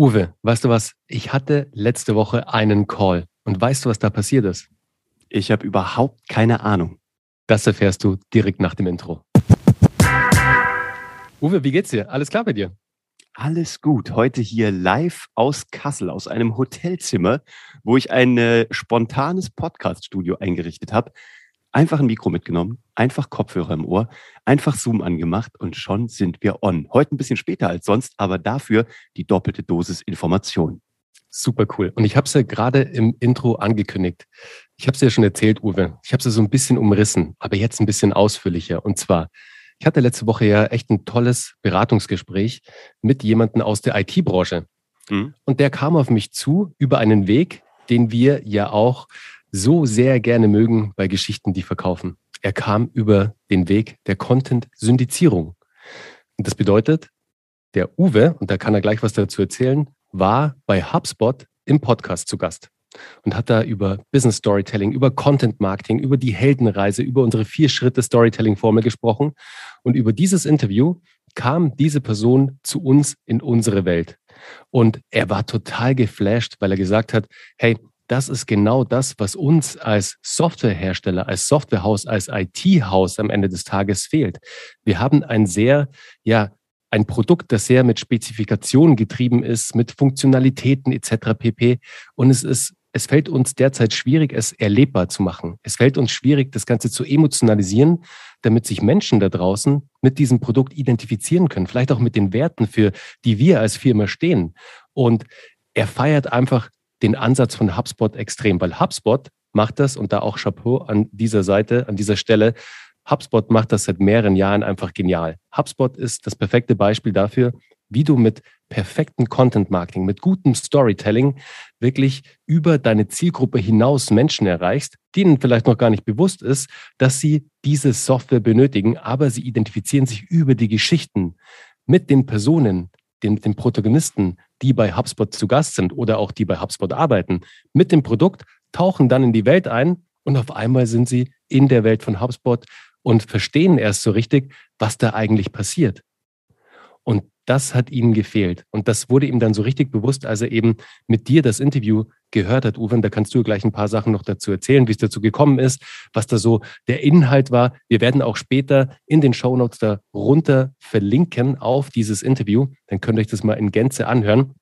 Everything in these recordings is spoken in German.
Uwe, weißt du was? Ich hatte letzte Woche einen Call. Und weißt du, was da passiert ist? Ich habe überhaupt keine Ahnung. Das erfährst du direkt nach dem Intro. Uwe, wie geht's dir? Alles klar bei dir? Alles gut. Heute hier live aus Kassel, aus einem Hotelzimmer, wo ich ein äh, spontanes Podcast-Studio eingerichtet habe. Einfach ein Mikro mitgenommen, einfach Kopfhörer im Ohr, einfach Zoom angemacht und schon sind wir on. Heute ein bisschen später als sonst, aber dafür die doppelte Dosis Information. Super cool. Und ich habe es ja gerade im Intro angekündigt. Ich habe es ja schon erzählt, Uwe. Ich habe es ja so ein bisschen umrissen, aber jetzt ein bisschen ausführlicher. Und zwar, ich hatte letzte Woche ja echt ein tolles Beratungsgespräch mit jemandem aus der IT-Branche. Mhm. Und der kam auf mich zu über einen Weg, den wir ja auch so sehr gerne mögen bei Geschichten, die verkaufen. Er kam über den Weg der Content-Syndizierung. Und das bedeutet, der Uwe, und da kann er gleich was dazu erzählen, war bei HubSpot im Podcast zu Gast und hat da über Business Storytelling, über Content Marketing, über die Heldenreise, über unsere vier Schritte Storytelling Formel gesprochen. Und über dieses Interview kam diese Person zu uns in unsere Welt. Und er war total geflasht, weil er gesagt hat, hey, das ist genau das, was uns als Softwarehersteller, als Softwarehaus, als IT-Haus am Ende des Tages fehlt. Wir haben ein sehr, ja, ein Produkt, das sehr mit Spezifikationen getrieben ist, mit Funktionalitäten etc. pp. Und es ist, es fällt uns derzeit schwierig, es erlebbar zu machen. Es fällt uns schwierig, das Ganze zu emotionalisieren, damit sich Menschen da draußen mit diesem Produkt identifizieren können, vielleicht auch mit den Werten, für die wir als Firma stehen. Und er feiert einfach den Ansatz von HubSpot extrem, weil HubSpot macht das und da auch Chapeau an dieser Seite, an dieser Stelle. HubSpot macht das seit mehreren Jahren einfach genial. HubSpot ist das perfekte Beispiel dafür, wie du mit perfektem Content Marketing, mit gutem Storytelling wirklich über deine Zielgruppe hinaus Menschen erreichst, denen vielleicht noch gar nicht bewusst ist, dass sie diese Software benötigen, aber sie identifizieren sich über die Geschichten mit den Personen, den, den Protagonisten, die bei HubSpot zu Gast sind oder auch die bei HubSpot arbeiten, mit dem Produkt, tauchen dann in die Welt ein und auf einmal sind sie in der Welt von HubSpot und verstehen erst so richtig, was da eigentlich passiert. Und das hat ihnen gefehlt. Und das wurde ihm dann so richtig bewusst, als er eben mit dir das Interview gehört hat, Uwe. Da kannst du gleich ein paar Sachen noch dazu erzählen, wie es dazu gekommen ist, was da so der Inhalt war. Wir werden auch später in den Shownotes darunter verlinken auf dieses Interview. Dann könnt ihr euch das mal in Gänze anhören.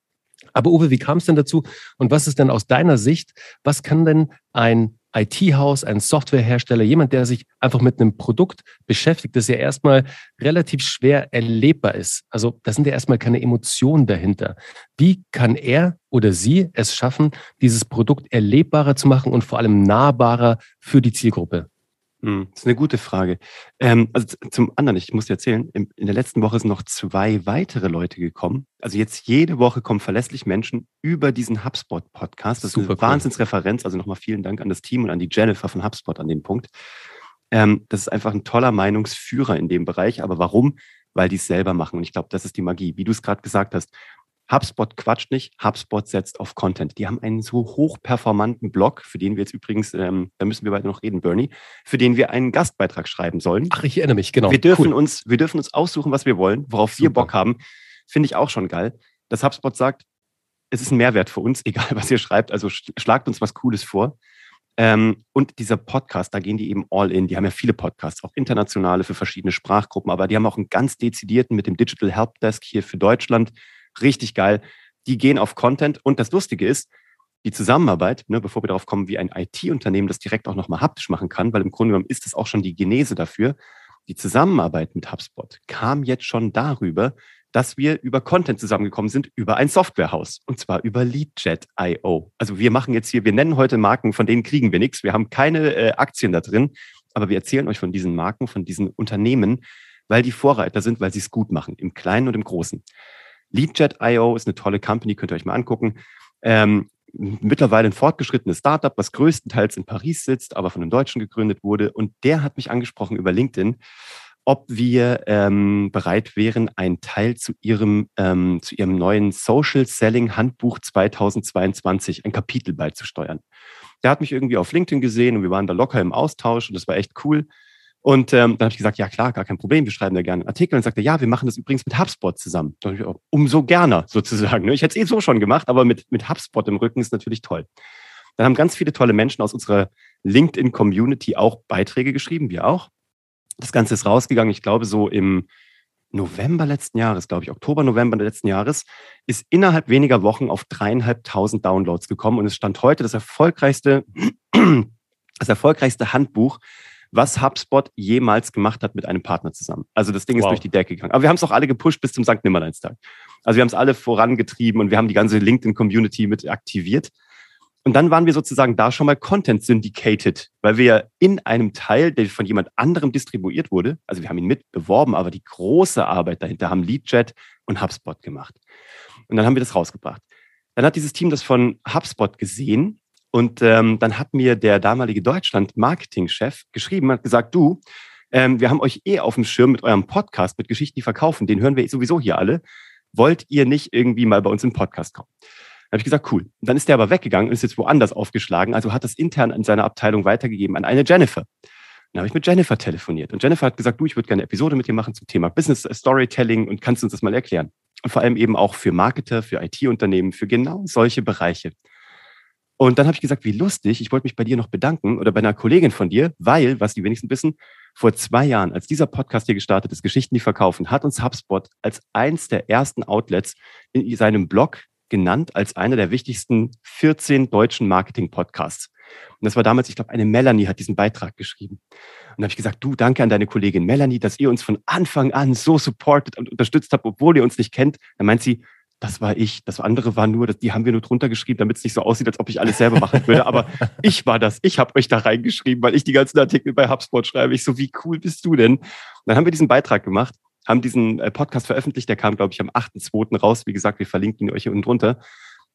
Aber Uwe, wie kam es denn dazu? Und was ist denn aus deiner Sicht, was kann denn ein IT-Haus, ein Softwarehersteller, jemand, der sich einfach mit einem Produkt beschäftigt, das ja erstmal relativ schwer erlebbar ist. Also da sind ja erstmal keine Emotionen dahinter. Wie kann er oder sie es schaffen, dieses Produkt erlebbarer zu machen und vor allem nahbarer für die Zielgruppe? Hm, das ist eine gute Frage. Ähm, also zum anderen, ich muss dir erzählen, in, in der letzten Woche sind noch zwei weitere Leute gekommen. Also jetzt jede Woche kommen verlässlich Menschen über diesen HubSpot-Podcast. Das Super ist eine cool. Wahnsinnsreferenz. Also nochmal vielen Dank an das Team und an die Jennifer von HubSpot an dem Punkt. Ähm, das ist einfach ein toller Meinungsführer in dem Bereich. Aber warum? Weil die es selber machen. Und ich glaube, das ist die Magie. Wie du es gerade gesagt hast, HubSpot quatscht nicht, HubSpot setzt auf Content. Die haben einen so hochperformanten Blog, für den wir jetzt übrigens, ähm, da müssen wir weiter noch reden, Bernie, für den wir einen Gastbeitrag schreiben sollen. Ach, ich erinnere mich, genau. Wir dürfen, cool. uns, wir dürfen uns aussuchen, was wir wollen, worauf Super. wir Bock haben. Finde ich auch schon geil. Dass HubSpot sagt, es ist ein Mehrwert für uns, egal was ihr schreibt, also schlagt uns was Cooles vor. Ähm, und dieser Podcast, da gehen die eben all in. Die haben ja viele Podcasts, auch internationale für verschiedene Sprachgruppen, aber die haben auch einen ganz dezidierten mit dem Digital Helpdesk hier für Deutschland richtig geil. Die gehen auf Content und das Lustige ist, die Zusammenarbeit, ne, bevor wir darauf kommen, wie ein IT-Unternehmen das direkt auch nochmal haptisch machen kann, weil im Grunde genommen ist das auch schon die Genese dafür. Die Zusammenarbeit mit HubSpot kam jetzt schon darüber, dass wir über Content zusammengekommen sind, über ein Softwarehaus und zwar über LeadJet.io. Also wir machen jetzt hier, wir nennen heute Marken, von denen kriegen wir nichts. Wir haben keine äh, Aktien da drin, aber wir erzählen euch von diesen Marken, von diesen Unternehmen, weil die Vorreiter sind, weil sie es gut machen, im Kleinen und im Großen. LeadJet.io ist eine tolle Company, könnt ihr euch mal angucken. Ähm, mittlerweile ein fortgeschrittenes Startup, was größtenteils in Paris sitzt, aber von einem Deutschen gegründet wurde. Und der hat mich angesprochen über LinkedIn, ob wir ähm, bereit wären, einen Teil zu ihrem, ähm, zu ihrem neuen Social Selling Handbuch 2022, ein Kapitel beizusteuern. Der hat mich irgendwie auf LinkedIn gesehen und wir waren da locker im Austausch und das war echt cool. Und ähm, dann habe ich gesagt, ja klar, gar kein Problem, wir schreiben da gerne einen Artikel. Und dann sagte er, ja, wir machen das übrigens mit HubSpot zusammen. Umso gerne sozusagen. Ne? Ich hätte es eh so schon gemacht, aber mit, mit HubSpot im Rücken ist natürlich toll. Dann haben ganz viele tolle Menschen aus unserer LinkedIn-Community auch Beiträge geschrieben, wir auch. Das Ganze ist rausgegangen, ich glaube, so im November letzten Jahres, glaube ich, Oktober, November letzten Jahres, ist innerhalb weniger Wochen auf dreieinhalbtausend Downloads gekommen und es stand heute das erfolgreichste, das erfolgreichste Handbuch was HubSpot jemals gemacht hat mit einem Partner zusammen. Also das Ding wow. ist durch die Decke gegangen. Aber wir haben es auch alle gepusht bis zum St. Nimmerleinstag. Also wir haben es alle vorangetrieben und wir haben die ganze LinkedIn-Community mit aktiviert. Und dann waren wir sozusagen da schon mal Content syndicated, weil wir in einem Teil, der von jemand anderem distribuiert wurde, also wir haben ihn mit beworben, aber die große Arbeit dahinter haben LeadJet und HubSpot gemacht. Und dann haben wir das rausgebracht. Dann hat dieses Team das von HubSpot gesehen und ähm, dann hat mir der damalige Deutschland-Marketing-Chef geschrieben, hat gesagt, du, ähm, wir haben euch eh auf dem Schirm mit eurem Podcast, mit Geschichten, die verkaufen, den hören wir sowieso hier alle. Wollt ihr nicht irgendwie mal bei uns im Podcast kommen? Dann habe ich gesagt, cool. Dann ist der aber weggegangen und ist jetzt woanders aufgeschlagen, also hat das intern in seiner Abteilung weitergegeben an eine Jennifer. Dann habe ich mit Jennifer telefoniert und Jennifer hat gesagt, du, ich würde gerne eine Episode mit dir machen zum Thema Business Storytelling und kannst uns das mal erklären? Und vor allem eben auch für Marketer, für IT-Unternehmen, für genau solche Bereiche. Und dann habe ich gesagt, wie lustig, ich wollte mich bei dir noch bedanken oder bei einer Kollegin von dir, weil, was die wenigsten wissen, vor zwei Jahren, als dieser Podcast hier gestartet ist, Geschichten, die verkaufen, hat uns HubSpot als eins der ersten Outlets in seinem Blog genannt als einer der wichtigsten 14 deutschen Marketing-Podcasts. Und das war damals, ich glaube, eine Melanie hat diesen Beitrag geschrieben. Und da habe ich gesagt, du, danke an deine Kollegin Melanie, dass ihr uns von Anfang an so supportet und unterstützt habt, obwohl ihr uns nicht kennt. Dann meint sie, das war ich. Das andere war nur, die haben wir nur drunter geschrieben, damit es nicht so aussieht, als ob ich alles selber machen würde. Aber ich war das. Ich habe euch da reingeschrieben, weil ich die ganzen Artikel bei HubSpot schreibe. Ich so, wie cool bist du denn? Und dann haben wir diesen Beitrag gemacht, haben diesen äh, Podcast veröffentlicht. Der kam, glaube ich, am 8.2. raus. Wie gesagt, wir verlinken ihn euch hier unten drunter.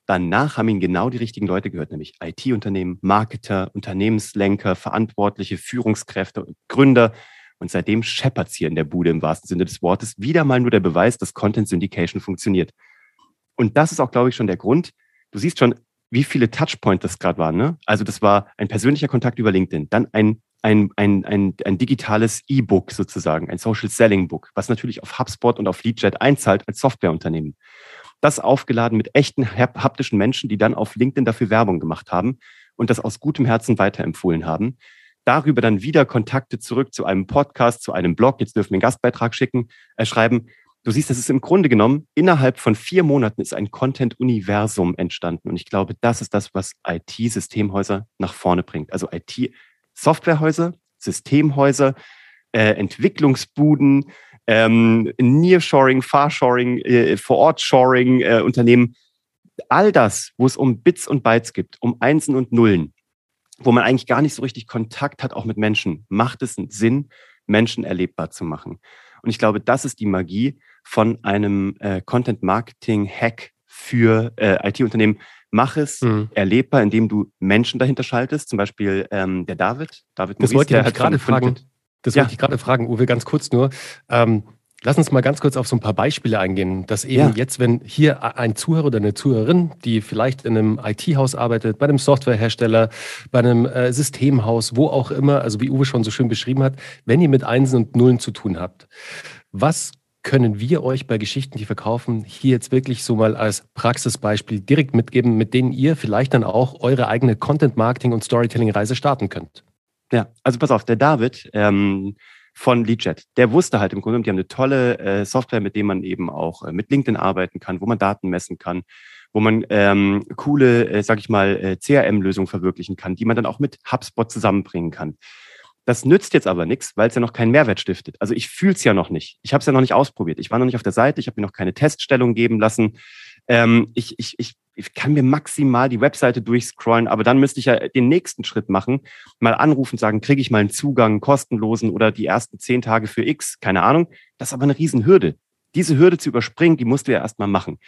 Danach haben ihn genau die richtigen Leute gehört, nämlich IT-Unternehmen, Marketer, Unternehmenslenker, Verantwortliche, Führungskräfte, Gründer. Und seitdem scheppert es hier in der Bude im wahrsten Sinne des Wortes. Wieder mal nur der Beweis, dass Content Syndication funktioniert. Und das ist auch, glaube ich, schon der Grund. Du siehst schon, wie viele Touchpoints das gerade waren. Ne? Also das war ein persönlicher Kontakt über LinkedIn, dann ein, ein, ein, ein, ein digitales E-Book sozusagen, ein Social Selling Book, was natürlich auf HubSpot und auf LeadJet einzahlt als Softwareunternehmen. Das aufgeladen mit echten haptischen Menschen, die dann auf LinkedIn dafür Werbung gemacht haben und das aus gutem Herzen weiterempfohlen haben. Darüber dann wieder Kontakte zurück zu einem Podcast, zu einem Blog. Jetzt dürfen wir einen Gastbeitrag schicken, äh, schreiben. Du siehst, das ist im Grunde genommen, innerhalb von vier Monaten ist ein Content-Universum entstanden. Und ich glaube, das ist das, was IT-Systemhäuser nach vorne bringt. Also IT-Softwarehäuser, Systemhäuser, äh, Entwicklungsbuden, ähm, Nearshoring, Farshoring, äh, Vor-Ort-Shoring, äh, Unternehmen. All das, wo es um Bits und Bytes gibt, um Einsen und Nullen, wo man eigentlich gar nicht so richtig Kontakt hat, auch mit Menschen, macht es einen Sinn, Menschen erlebbar zu machen. Und ich glaube, das ist die Magie von einem äh, Content-Marketing-Hack für äh, IT-Unternehmen. Mach es mhm. erlebbar, indem du Menschen dahinter schaltest. Zum Beispiel ähm, der David. David das Maurice, wollte ich gerade fragen. Das ja. wollte ich gerade fragen, Uwe, ganz kurz nur. Ähm, Lass uns mal ganz kurz auf so ein paar Beispiele eingehen, dass eben ja. jetzt, wenn hier ein Zuhörer oder eine Zuhörerin, die vielleicht in einem IT-Haus arbeitet, bei einem Softwarehersteller, bei einem äh, Systemhaus, wo auch immer, also wie Uwe schon so schön beschrieben hat, wenn ihr mit Einsen und Nullen zu tun habt, was können wir euch bei Geschichten, die verkaufen, hier jetzt wirklich so mal als Praxisbeispiel direkt mitgeben, mit denen ihr vielleicht dann auch eure eigene Content-Marketing- und Storytelling-Reise starten könnt? Ja, also pass auf, der David, ähm, von LeadJet. Der wusste halt im Grunde, die haben eine tolle äh, Software, mit dem man eben auch äh, mit LinkedIn arbeiten kann, wo man Daten messen kann, wo man ähm, coole, äh, sag ich mal, äh, CRM-Lösungen verwirklichen kann, die man dann auch mit HubSpot zusammenbringen kann. Das nützt jetzt aber nichts, weil es ja noch keinen Mehrwert stiftet. Also ich fühle es ja noch nicht. Ich habe es ja noch nicht ausprobiert. Ich war noch nicht auf der Seite, ich habe mir noch keine Teststellung geben lassen. Ähm, ich, ich, ich ich kann mir maximal die Webseite durchscrollen, aber dann müsste ich ja den nächsten Schritt machen, mal anrufen, sagen, kriege ich mal einen Zugang, kostenlosen oder die ersten zehn Tage für X, keine Ahnung. Das ist aber eine Riesenhürde. Diese Hürde zu überspringen, die musst du ja erstmal machen.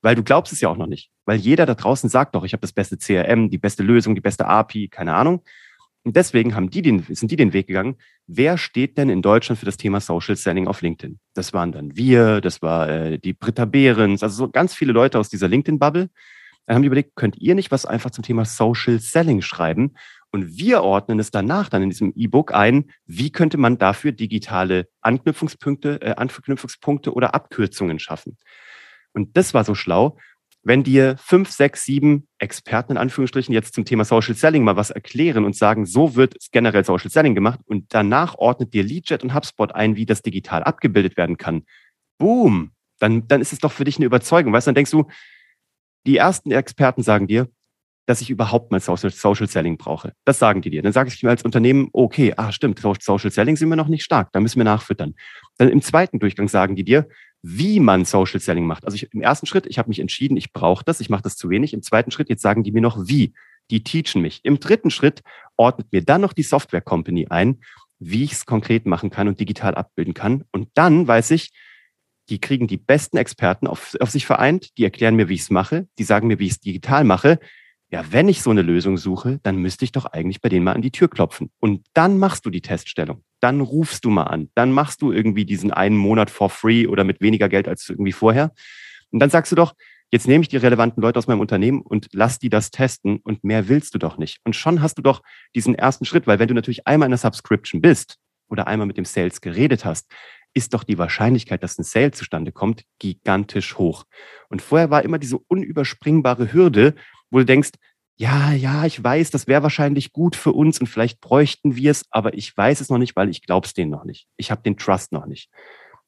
Weil du glaubst es ja auch noch nicht. Weil jeder da draußen sagt doch, ich habe das beste CRM, die beste Lösung, die beste API, keine Ahnung. Und deswegen haben die den, sind die den Weg gegangen. Wer steht denn in Deutschland für das Thema Social Selling auf LinkedIn? Das waren dann wir, das war äh, die Britta Behrens, also so ganz viele Leute aus dieser LinkedIn-Bubble. Dann haben die überlegt, könnt ihr nicht was einfach zum Thema Social Selling schreiben Und wir ordnen es danach dann in diesem E-Book ein, wie könnte man dafür digitale Anknüpfungspunkte, äh, Anknüpfungspunkte oder Abkürzungen schaffen. Und das war so schlau, wenn dir fünf, sechs, sieben Experten in Anführungsstrichen jetzt zum Thema Social Selling mal was erklären und sagen, so wird generell Social Selling gemacht und danach ordnet dir Leadjet und HubSpot ein, wie das digital abgebildet werden kann. Boom! Dann, dann ist es doch für dich eine Überzeugung. Weißt du, dann denkst du, die ersten Experten sagen dir, dass ich überhaupt mal Social, Selling brauche. Das sagen die dir. Dann sage ich mir als Unternehmen, okay, ah, stimmt, Social Selling sind wir noch nicht stark, da müssen wir nachfüttern. Dann im zweiten Durchgang sagen die dir, wie man Social Selling macht. Also ich, im ersten Schritt, ich habe mich entschieden, ich brauche das, ich mache das zu wenig. Im zweiten Schritt, jetzt sagen die mir noch wie. Die teachen mich. Im dritten Schritt ordnet mir dann noch die Software Company ein, wie ich es konkret machen kann und digital abbilden kann. Und dann weiß ich, die kriegen die besten Experten auf, auf sich vereint, die erklären mir, wie ich es mache, die sagen mir, wie ich es digital mache. Ja, wenn ich so eine Lösung suche, dann müsste ich doch eigentlich bei denen mal an die Tür klopfen. Und dann machst du die Teststellung dann rufst du mal an. Dann machst du irgendwie diesen einen Monat for free oder mit weniger Geld als irgendwie vorher. Und dann sagst du doch, jetzt nehme ich die relevanten Leute aus meinem Unternehmen und lass die das testen und mehr willst du doch nicht. Und schon hast du doch diesen ersten Schritt, weil wenn du natürlich einmal in der Subscription bist oder einmal mit dem Sales geredet hast, ist doch die Wahrscheinlichkeit, dass ein Sale zustande kommt, gigantisch hoch. Und vorher war immer diese unüberspringbare Hürde, wo du denkst, ja, ja, ich weiß, das wäre wahrscheinlich gut für uns und vielleicht bräuchten wir es, aber ich weiß es noch nicht, weil ich glaube es denen noch nicht. Ich habe den Trust noch nicht.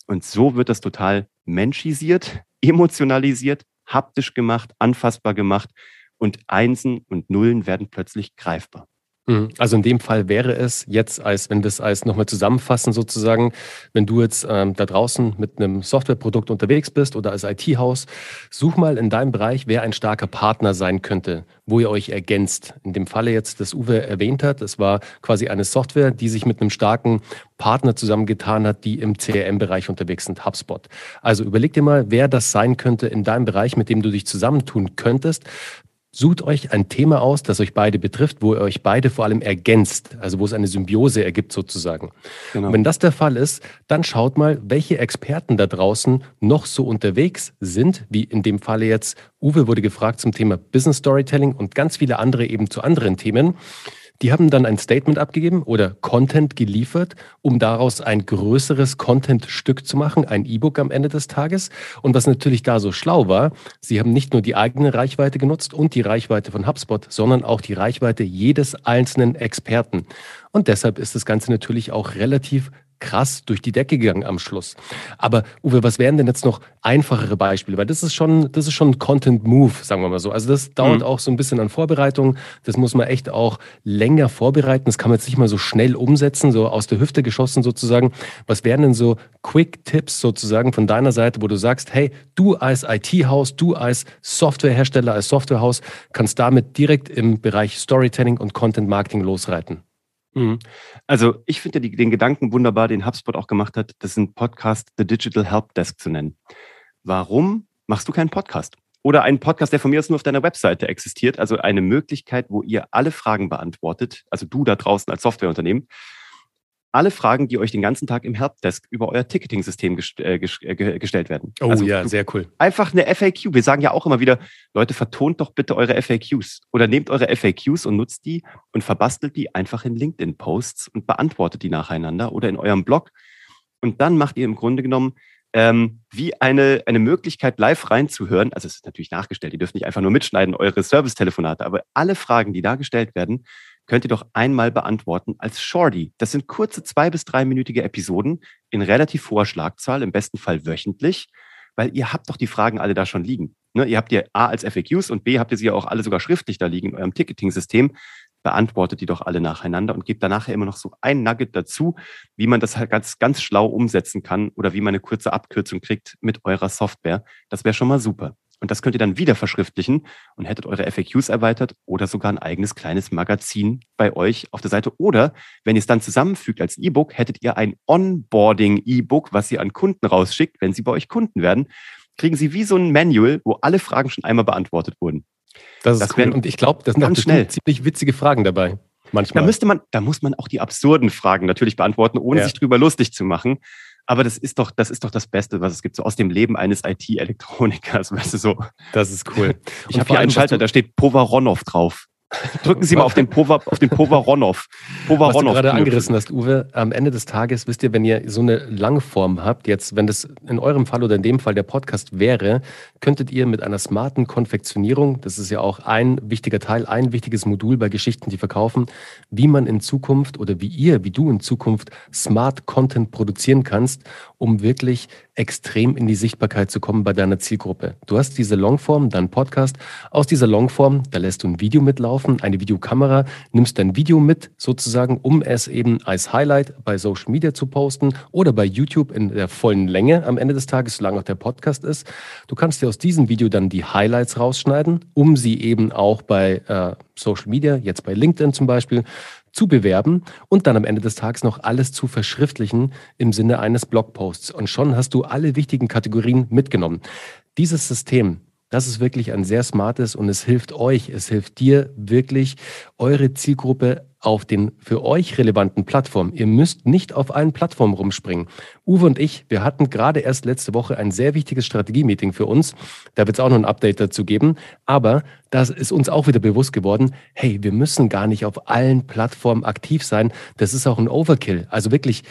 Und so wird das total menschisiert, emotionalisiert, haptisch gemacht, anfassbar gemacht und Einsen und Nullen werden plötzlich greifbar. Mhm. Also in dem Fall wäre es jetzt, als wenn wir es als nochmal zusammenfassen sozusagen, wenn du jetzt ähm, da draußen mit einem Softwareprodukt unterwegs bist oder als IT-Haus, such mal in deinem Bereich, wer ein starker Partner sein könnte, wo ihr euch ergänzt. In dem Falle jetzt, das Uwe erwähnt hat, es war quasi eine Software, die sich mit einem starken Partner zusammengetan hat, die im CRM-Bereich unterwegs sind, HubSpot. Also überleg dir mal, wer das sein könnte in deinem Bereich, mit dem du dich zusammentun könntest. Sucht euch ein Thema aus, das euch beide betrifft, wo ihr euch beide vor allem ergänzt, also wo es eine Symbiose ergibt sozusagen. Genau. Und wenn das der Fall ist, dann schaut mal, welche Experten da draußen noch so unterwegs sind, wie in dem Falle jetzt Uwe wurde gefragt zum Thema Business Storytelling und ganz viele andere eben zu anderen Themen. Die haben dann ein Statement abgegeben oder Content geliefert, um daraus ein größeres Content-Stück zu machen, ein E-Book am Ende des Tages. Und was natürlich da so schlau war, sie haben nicht nur die eigene Reichweite genutzt und die Reichweite von HubSpot, sondern auch die Reichweite jedes einzelnen Experten. Und deshalb ist das Ganze natürlich auch relativ krass durch die Decke gegangen am Schluss. Aber Uwe, was wären denn jetzt noch einfachere Beispiele? Weil das ist schon, das ist schon ein Content Move, sagen wir mal so. Also das dauert mhm. auch so ein bisschen an Vorbereitung. Das muss man echt auch länger vorbereiten. Das kann man jetzt nicht mal so schnell umsetzen, so aus der Hüfte geschossen sozusagen. Was wären denn so Quick Tipps sozusagen von deiner Seite, wo du sagst, hey, du als IT-Haus, du als Softwarehersteller, als Softwarehaus kannst damit direkt im Bereich Storytelling und Content Marketing losreiten? Mhm. Also ich finde den Gedanken wunderbar, den HubSpot auch gemacht hat, das ein Podcast The Digital Help Desk zu nennen. Warum machst du keinen Podcast? Oder einen Podcast, der von mir aus nur auf deiner Webseite existiert, also eine Möglichkeit, wo ihr alle Fragen beantwortet, also du da draußen als Softwareunternehmen, alle Fragen, die euch den ganzen Tag im Helpdesk über euer Ticketing-System gest äh, äh gestellt werden. Oh also, ja, sehr cool. Einfach eine FAQ. Wir sagen ja auch immer wieder, Leute, vertont doch bitte eure FAQs oder nehmt eure FAQs und nutzt die und verbastelt die einfach in LinkedIn-Posts und beantwortet die nacheinander oder in eurem Blog. Und dann macht ihr im Grunde genommen ähm, wie eine, eine Möglichkeit, live reinzuhören. Also es ist natürlich nachgestellt, ihr dürft nicht einfach nur mitschneiden, eure Service-Telefonate, aber alle Fragen, die da gestellt werden, könnt ihr doch einmal beantworten als Shorty. Das sind kurze zwei- bis dreiminütige Episoden in relativ hoher Schlagzahl, im besten Fall wöchentlich, weil ihr habt doch die Fragen alle da schon liegen. Ne? Ihr habt die A als FAQs und B habt ihr sie ja auch alle sogar schriftlich da liegen in eurem Ticketing-System. Beantwortet die doch alle nacheinander und gebt danach immer noch so ein Nugget dazu, wie man das halt ganz, ganz schlau umsetzen kann oder wie man eine kurze Abkürzung kriegt mit eurer Software. Das wäre schon mal super. Und das könnt ihr dann wieder verschriftlichen und hättet eure FAQs erweitert oder sogar ein eigenes kleines Magazin bei euch auf der Seite. Oder wenn ihr es dann zusammenfügt als E-Book, hättet ihr ein Onboarding-E-Book, was ihr an Kunden rausschickt, wenn sie bei euch Kunden werden. Kriegen sie wie so ein Manual, wo alle Fragen schon einmal beantwortet wurden. Das ist das cool. Und ich glaube, das sind ganz schnell ziemlich witzige Fragen dabei. Manchmal. Da müsste man, da muss man auch die absurden Fragen natürlich beantworten, ohne ja. sich drüber lustig zu machen. Aber das ist doch, das ist doch das Beste, was es gibt, so aus dem Leben eines IT-Elektronikers, weißt du so. Das ist cool. Ich habe hier einen Schalter, da steht Povaronov drauf. Drücken Sie mal auf den Pova, auf den Povaronov. Was du gerade angerissen hast, Uwe, am Ende des Tages, wisst ihr, wenn ihr so eine Langform habt, jetzt, wenn das in eurem Fall oder in dem Fall der Podcast wäre, könntet ihr mit einer smarten Konfektionierung, das ist ja auch ein wichtiger Teil, ein wichtiges Modul bei Geschichten, die verkaufen, wie man in Zukunft oder wie ihr, wie du in Zukunft Smart Content produzieren kannst, um wirklich extrem in die Sichtbarkeit zu kommen bei deiner Zielgruppe. Du hast diese Longform, dein Podcast. Aus dieser Longform, da lässt du ein Video mitlaufen, eine Videokamera, nimmst dein Video mit sozusagen, um es eben als Highlight bei Social Media zu posten oder bei YouTube in der vollen Länge am Ende des Tages, solange auch der Podcast ist. Du kannst dir aus diesem Video dann die Highlights rausschneiden, um sie eben auch bei äh, Social Media, jetzt bei LinkedIn zum Beispiel, zu bewerben und dann am Ende des Tages noch alles zu verschriftlichen im Sinne eines Blogposts. Und schon hast du alle wichtigen Kategorien mitgenommen. Dieses System, das ist wirklich ein sehr smartes und es hilft euch, es hilft dir wirklich, eure Zielgruppe auf den für euch relevanten Plattformen. Ihr müsst nicht auf allen Plattformen rumspringen. Uwe und ich, wir hatten gerade erst letzte Woche ein sehr wichtiges Strategie-Meeting für uns. Da wird es auch noch ein Update dazu geben. Aber das ist uns auch wieder bewusst geworden, hey, wir müssen gar nicht auf allen Plattformen aktiv sein. Das ist auch ein Overkill. Also wirklich,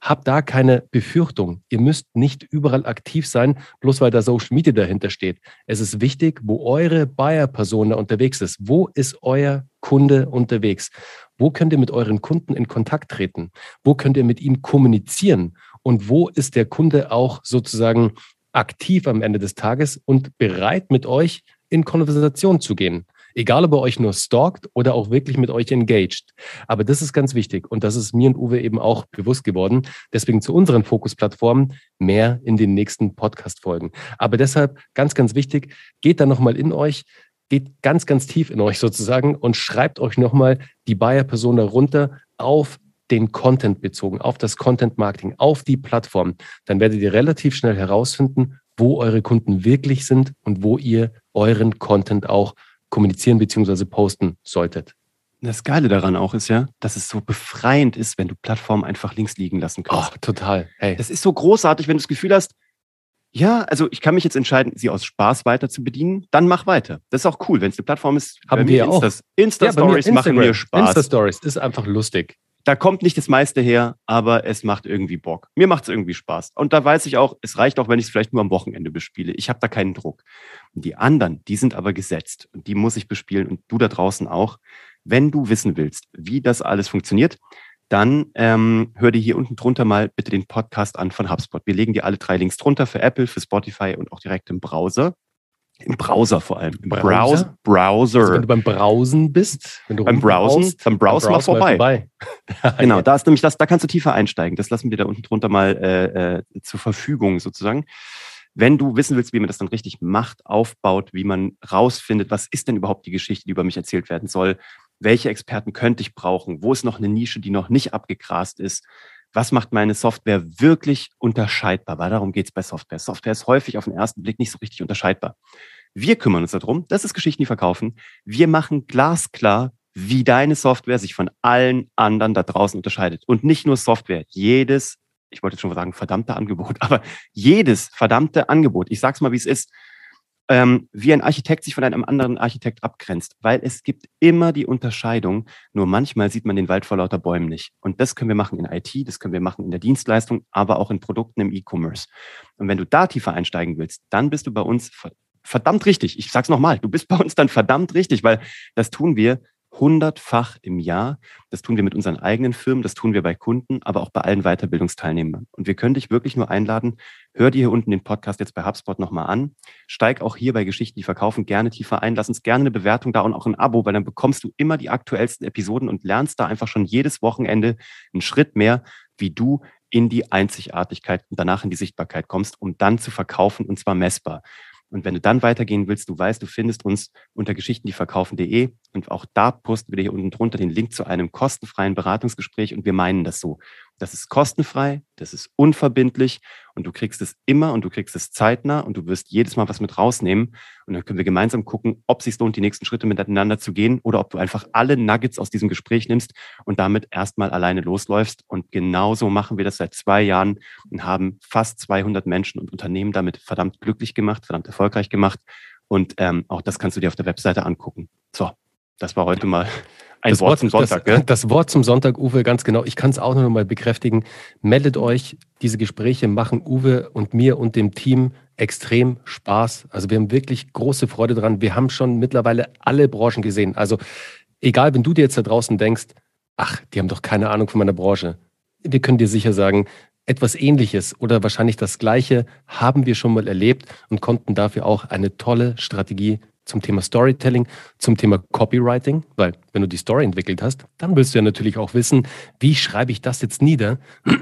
Habt da keine Befürchtung. Ihr müsst nicht überall aktiv sein, bloß weil da Social Media dahinter steht. Es ist wichtig, wo eure Buyer-Person unterwegs ist. Wo ist euer Kunde unterwegs? Wo könnt ihr mit euren Kunden in Kontakt treten? Wo könnt ihr mit ihnen kommunizieren? Und wo ist der Kunde auch sozusagen aktiv am Ende des Tages und bereit, mit euch in Konversation zu gehen? Egal, ob er euch nur stalkt oder auch wirklich mit euch engaged. Aber das ist ganz wichtig und das ist mir und Uwe eben auch bewusst geworden. Deswegen zu unseren Fokusplattformen mehr in den nächsten Podcast-Folgen. Aber deshalb ganz, ganz wichtig, geht da nochmal in euch, geht ganz, ganz tief in euch sozusagen und schreibt euch nochmal die Buyer-Persona runter auf den Content bezogen, auf das Content Marketing, auf die Plattform. Dann werdet ihr relativ schnell herausfinden, wo eure Kunden wirklich sind und wo ihr euren Content auch kommunizieren bzw. posten solltet. Das Geile daran auch ist ja, dass es so befreiend ist, wenn du Plattformen einfach links liegen lassen kannst. Oh, total. Hey. Das ist so großartig, wenn du das Gefühl hast, ja, also ich kann mich jetzt entscheiden, sie aus Spaß weiter zu bedienen, dann mach weiter. Das ist auch cool, wenn es eine Plattform ist. Haben wir ja auch. Insta-Stories ja, machen mir Spaß. Insta-Stories ist einfach lustig. Da kommt nicht das meiste her, aber es macht irgendwie Bock. Mir macht es irgendwie Spaß. Und da weiß ich auch, es reicht auch, wenn ich es vielleicht nur am Wochenende bespiele. Ich habe da keinen Druck. Und die anderen, die sind aber gesetzt und die muss ich bespielen und du da draußen auch. Wenn du wissen willst, wie das alles funktioniert, dann ähm, hör dir hier unten drunter mal bitte den Podcast an von HubSpot. Wir legen dir alle drei Links drunter für Apple, für Spotify und auch direkt im Browser. Im Browser vor allem. Im Browser? Browser. Also wenn du beim Browsen bist, wenn du beim Browsen, brauchst, beim Browsen mal vorbei. vorbei. genau, da ist nämlich das, da kannst du tiefer einsteigen. Das lassen wir da unten drunter mal äh, äh, zur Verfügung sozusagen. Wenn du wissen willst, wie man das dann richtig macht, aufbaut, wie man rausfindet, was ist denn überhaupt die Geschichte, die über mich erzählt werden soll, welche Experten könnte ich brauchen, wo ist noch eine Nische, die noch nicht abgegrast ist, was macht meine Software wirklich unterscheidbar, weil darum geht es bei Software. Software ist häufig auf den ersten Blick nicht so richtig unterscheidbar. Wir kümmern uns darum, das ist Geschichten, die verkaufen. Wir machen glasklar, wie deine Software sich von allen anderen da draußen unterscheidet. Und nicht nur Software, jedes, ich wollte schon sagen, verdammte Angebot, aber jedes verdammte Angebot, ich sag's mal, wie es ist, ähm, wie ein Architekt sich von einem anderen Architekt abgrenzt, weil es gibt immer die Unterscheidung, nur manchmal sieht man den Wald vor lauter Bäumen nicht. Und das können wir machen in IT, das können wir machen in der Dienstleistung, aber auch in Produkten im E-Commerce. Und wenn du da tiefer einsteigen willst, dann bist du bei uns verdammt richtig. Ich sag's nochmal, du bist bei uns dann verdammt richtig, weil das tun wir hundertfach im Jahr. Das tun wir mit unseren eigenen Firmen, das tun wir bei Kunden, aber auch bei allen Weiterbildungsteilnehmern. Und wir können dich wirklich nur einladen, hör dir hier unten den Podcast jetzt bei HubSpot nochmal an. Steig auch hier bei Geschichten, die verkaufen, gerne tiefer ein. Lass uns gerne eine Bewertung da und auch ein Abo, weil dann bekommst du immer die aktuellsten Episoden und lernst da einfach schon jedes Wochenende einen Schritt mehr, wie du in die Einzigartigkeit und danach in die Sichtbarkeit kommst, um dann zu verkaufen und zwar messbar. Und wenn du dann weitergehen willst, du weißt, du findest uns unter geschichtendieverkaufen.de und auch da posten wir dir hier unten drunter den Link zu einem kostenfreien Beratungsgespräch und wir meinen das so. Das ist kostenfrei, das ist unverbindlich und du kriegst es immer und du kriegst es zeitnah und du wirst jedes Mal was mit rausnehmen. Und dann können wir gemeinsam gucken, ob es sich lohnt, die nächsten Schritte miteinander zu gehen oder ob du einfach alle Nuggets aus diesem Gespräch nimmst und damit erstmal alleine losläufst. Und genauso machen wir das seit zwei Jahren und haben fast 200 Menschen und Unternehmen damit verdammt glücklich gemacht, verdammt erfolgreich gemacht. Und ähm, auch das kannst du dir auf der Webseite angucken. So, Das war heute mal ein das Wort, Wort zum Sonntag. Das, gell? das Wort zum Sonntag, Uwe, ganz genau. Ich kann es auch noch mal bekräftigen. Meldet euch. Diese Gespräche machen Uwe und mir und dem Team extrem Spaß. Also wir haben wirklich große Freude dran. Wir haben schon mittlerweile alle Branchen gesehen. Also egal, wenn du dir jetzt da draußen denkst, ach, die haben doch keine Ahnung von meiner Branche. Wir können dir sicher sagen, etwas Ähnliches oder wahrscheinlich das Gleiche haben wir schon mal erlebt und konnten dafür auch eine tolle Strategie zum Thema Storytelling, zum Thema Copywriting, weil wenn du die Story entwickelt hast, dann willst du ja natürlich auch wissen, wie schreibe ich das jetzt nieder?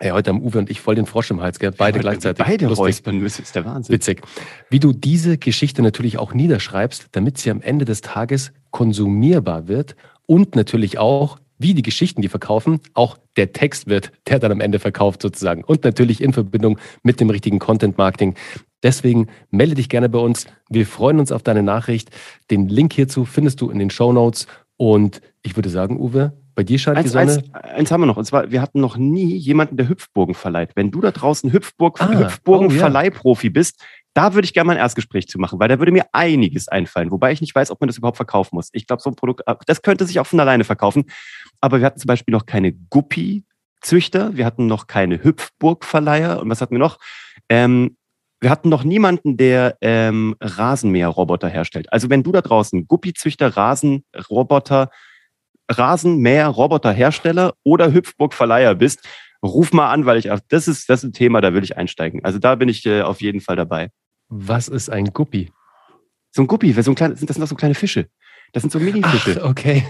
Hey, heute haben Uwe und ich voll den Frosch im Hals, gell? beide gleichzeitig. Beide Lustig. räuspern müssen, ist der Wahnsinn. Witzig. Wie du diese Geschichte natürlich auch niederschreibst, damit sie am Ende des Tages konsumierbar wird und natürlich auch, wie die Geschichten, die verkaufen, auch der Text wird, der dann am Ende verkauft sozusagen. Und natürlich in Verbindung mit dem richtigen Content Marketing. Deswegen melde dich gerne bei uns. Wir freuen uns auf deine Nachricht. Den Link hierzu findest du in den Show Notes. Und ich würde sagen, Uwe, bei dir scheint die Eins, Sonne. eins, eins haben wir noch. Und zwar, wir hatten noch nie jemanden, der Hüpfburgen verleiht. Wenn du da draußen Hüpfburg, Ah, Hüpfburgen-Verleihprofi bist, da würde ich gerne mal ein Erstgespräch zu machen, weil da würde mir einiges einfallen. Wobei ich nicht weiß, ob man das überhaupt verkaufen muss. Ich glaube, so ein Produkt, das könnte sich auch von alleine verkaufen. Aber wir hatten zum Beispiel noch keine Guppi-Züchter. Wir hatten noch keine Hüpfburg-Verleiher. Und was hatten wir noch? Ähm, wir hatten noch niemanden, der ähm, Rasenmäher-Roboter herstellt. Also wenn du da draußen Guppi-Züchter, Rasenroboter, Rasenmäher-Roboter-Hersteller oder Hüpfburg-Verleiher bist, ruf mal an, weil ich das ist das ist ein Thema, da will ich einsteigen. Also da bin ich äh, auf jeden Fall dabei. Was ist ein Guppi? So ein Guppi, so ein kleine, das sind doch so kleine Fische. Das sind so Mini-Fische. Ach, okay.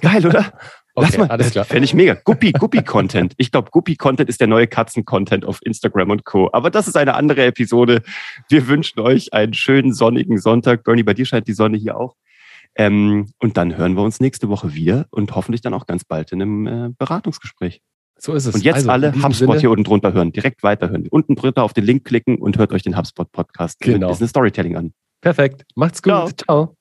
Geil, oder? Lass Okay, mal, alles das klar. fände ich mega. Guppi, Guppi-Content. Ich glaube, Guppi-Content ist der neue Katzen-Content auf Instagram und Co. Aber das ist eine andere Episode. Wir wünschen euch einen schönen sonnigen Sonntag. Bernie, bei dir scheint die Sonne hier auch. Ähm, und dann hören wir uns nächste Woche wieder und hoffentlich dann auch ganz bald in einem äh, Beratungsgespräch. So ist es. Und jetzt Also, alle HubSpot Sinne- hier unten drunter hören, direkt weiterhören. Unten drunter auf den Link klicken und hört euch den HubSpot Podcast Genau. mit Business Storytelling an. Perfekt. Macht's gut. Ciao. Ciao.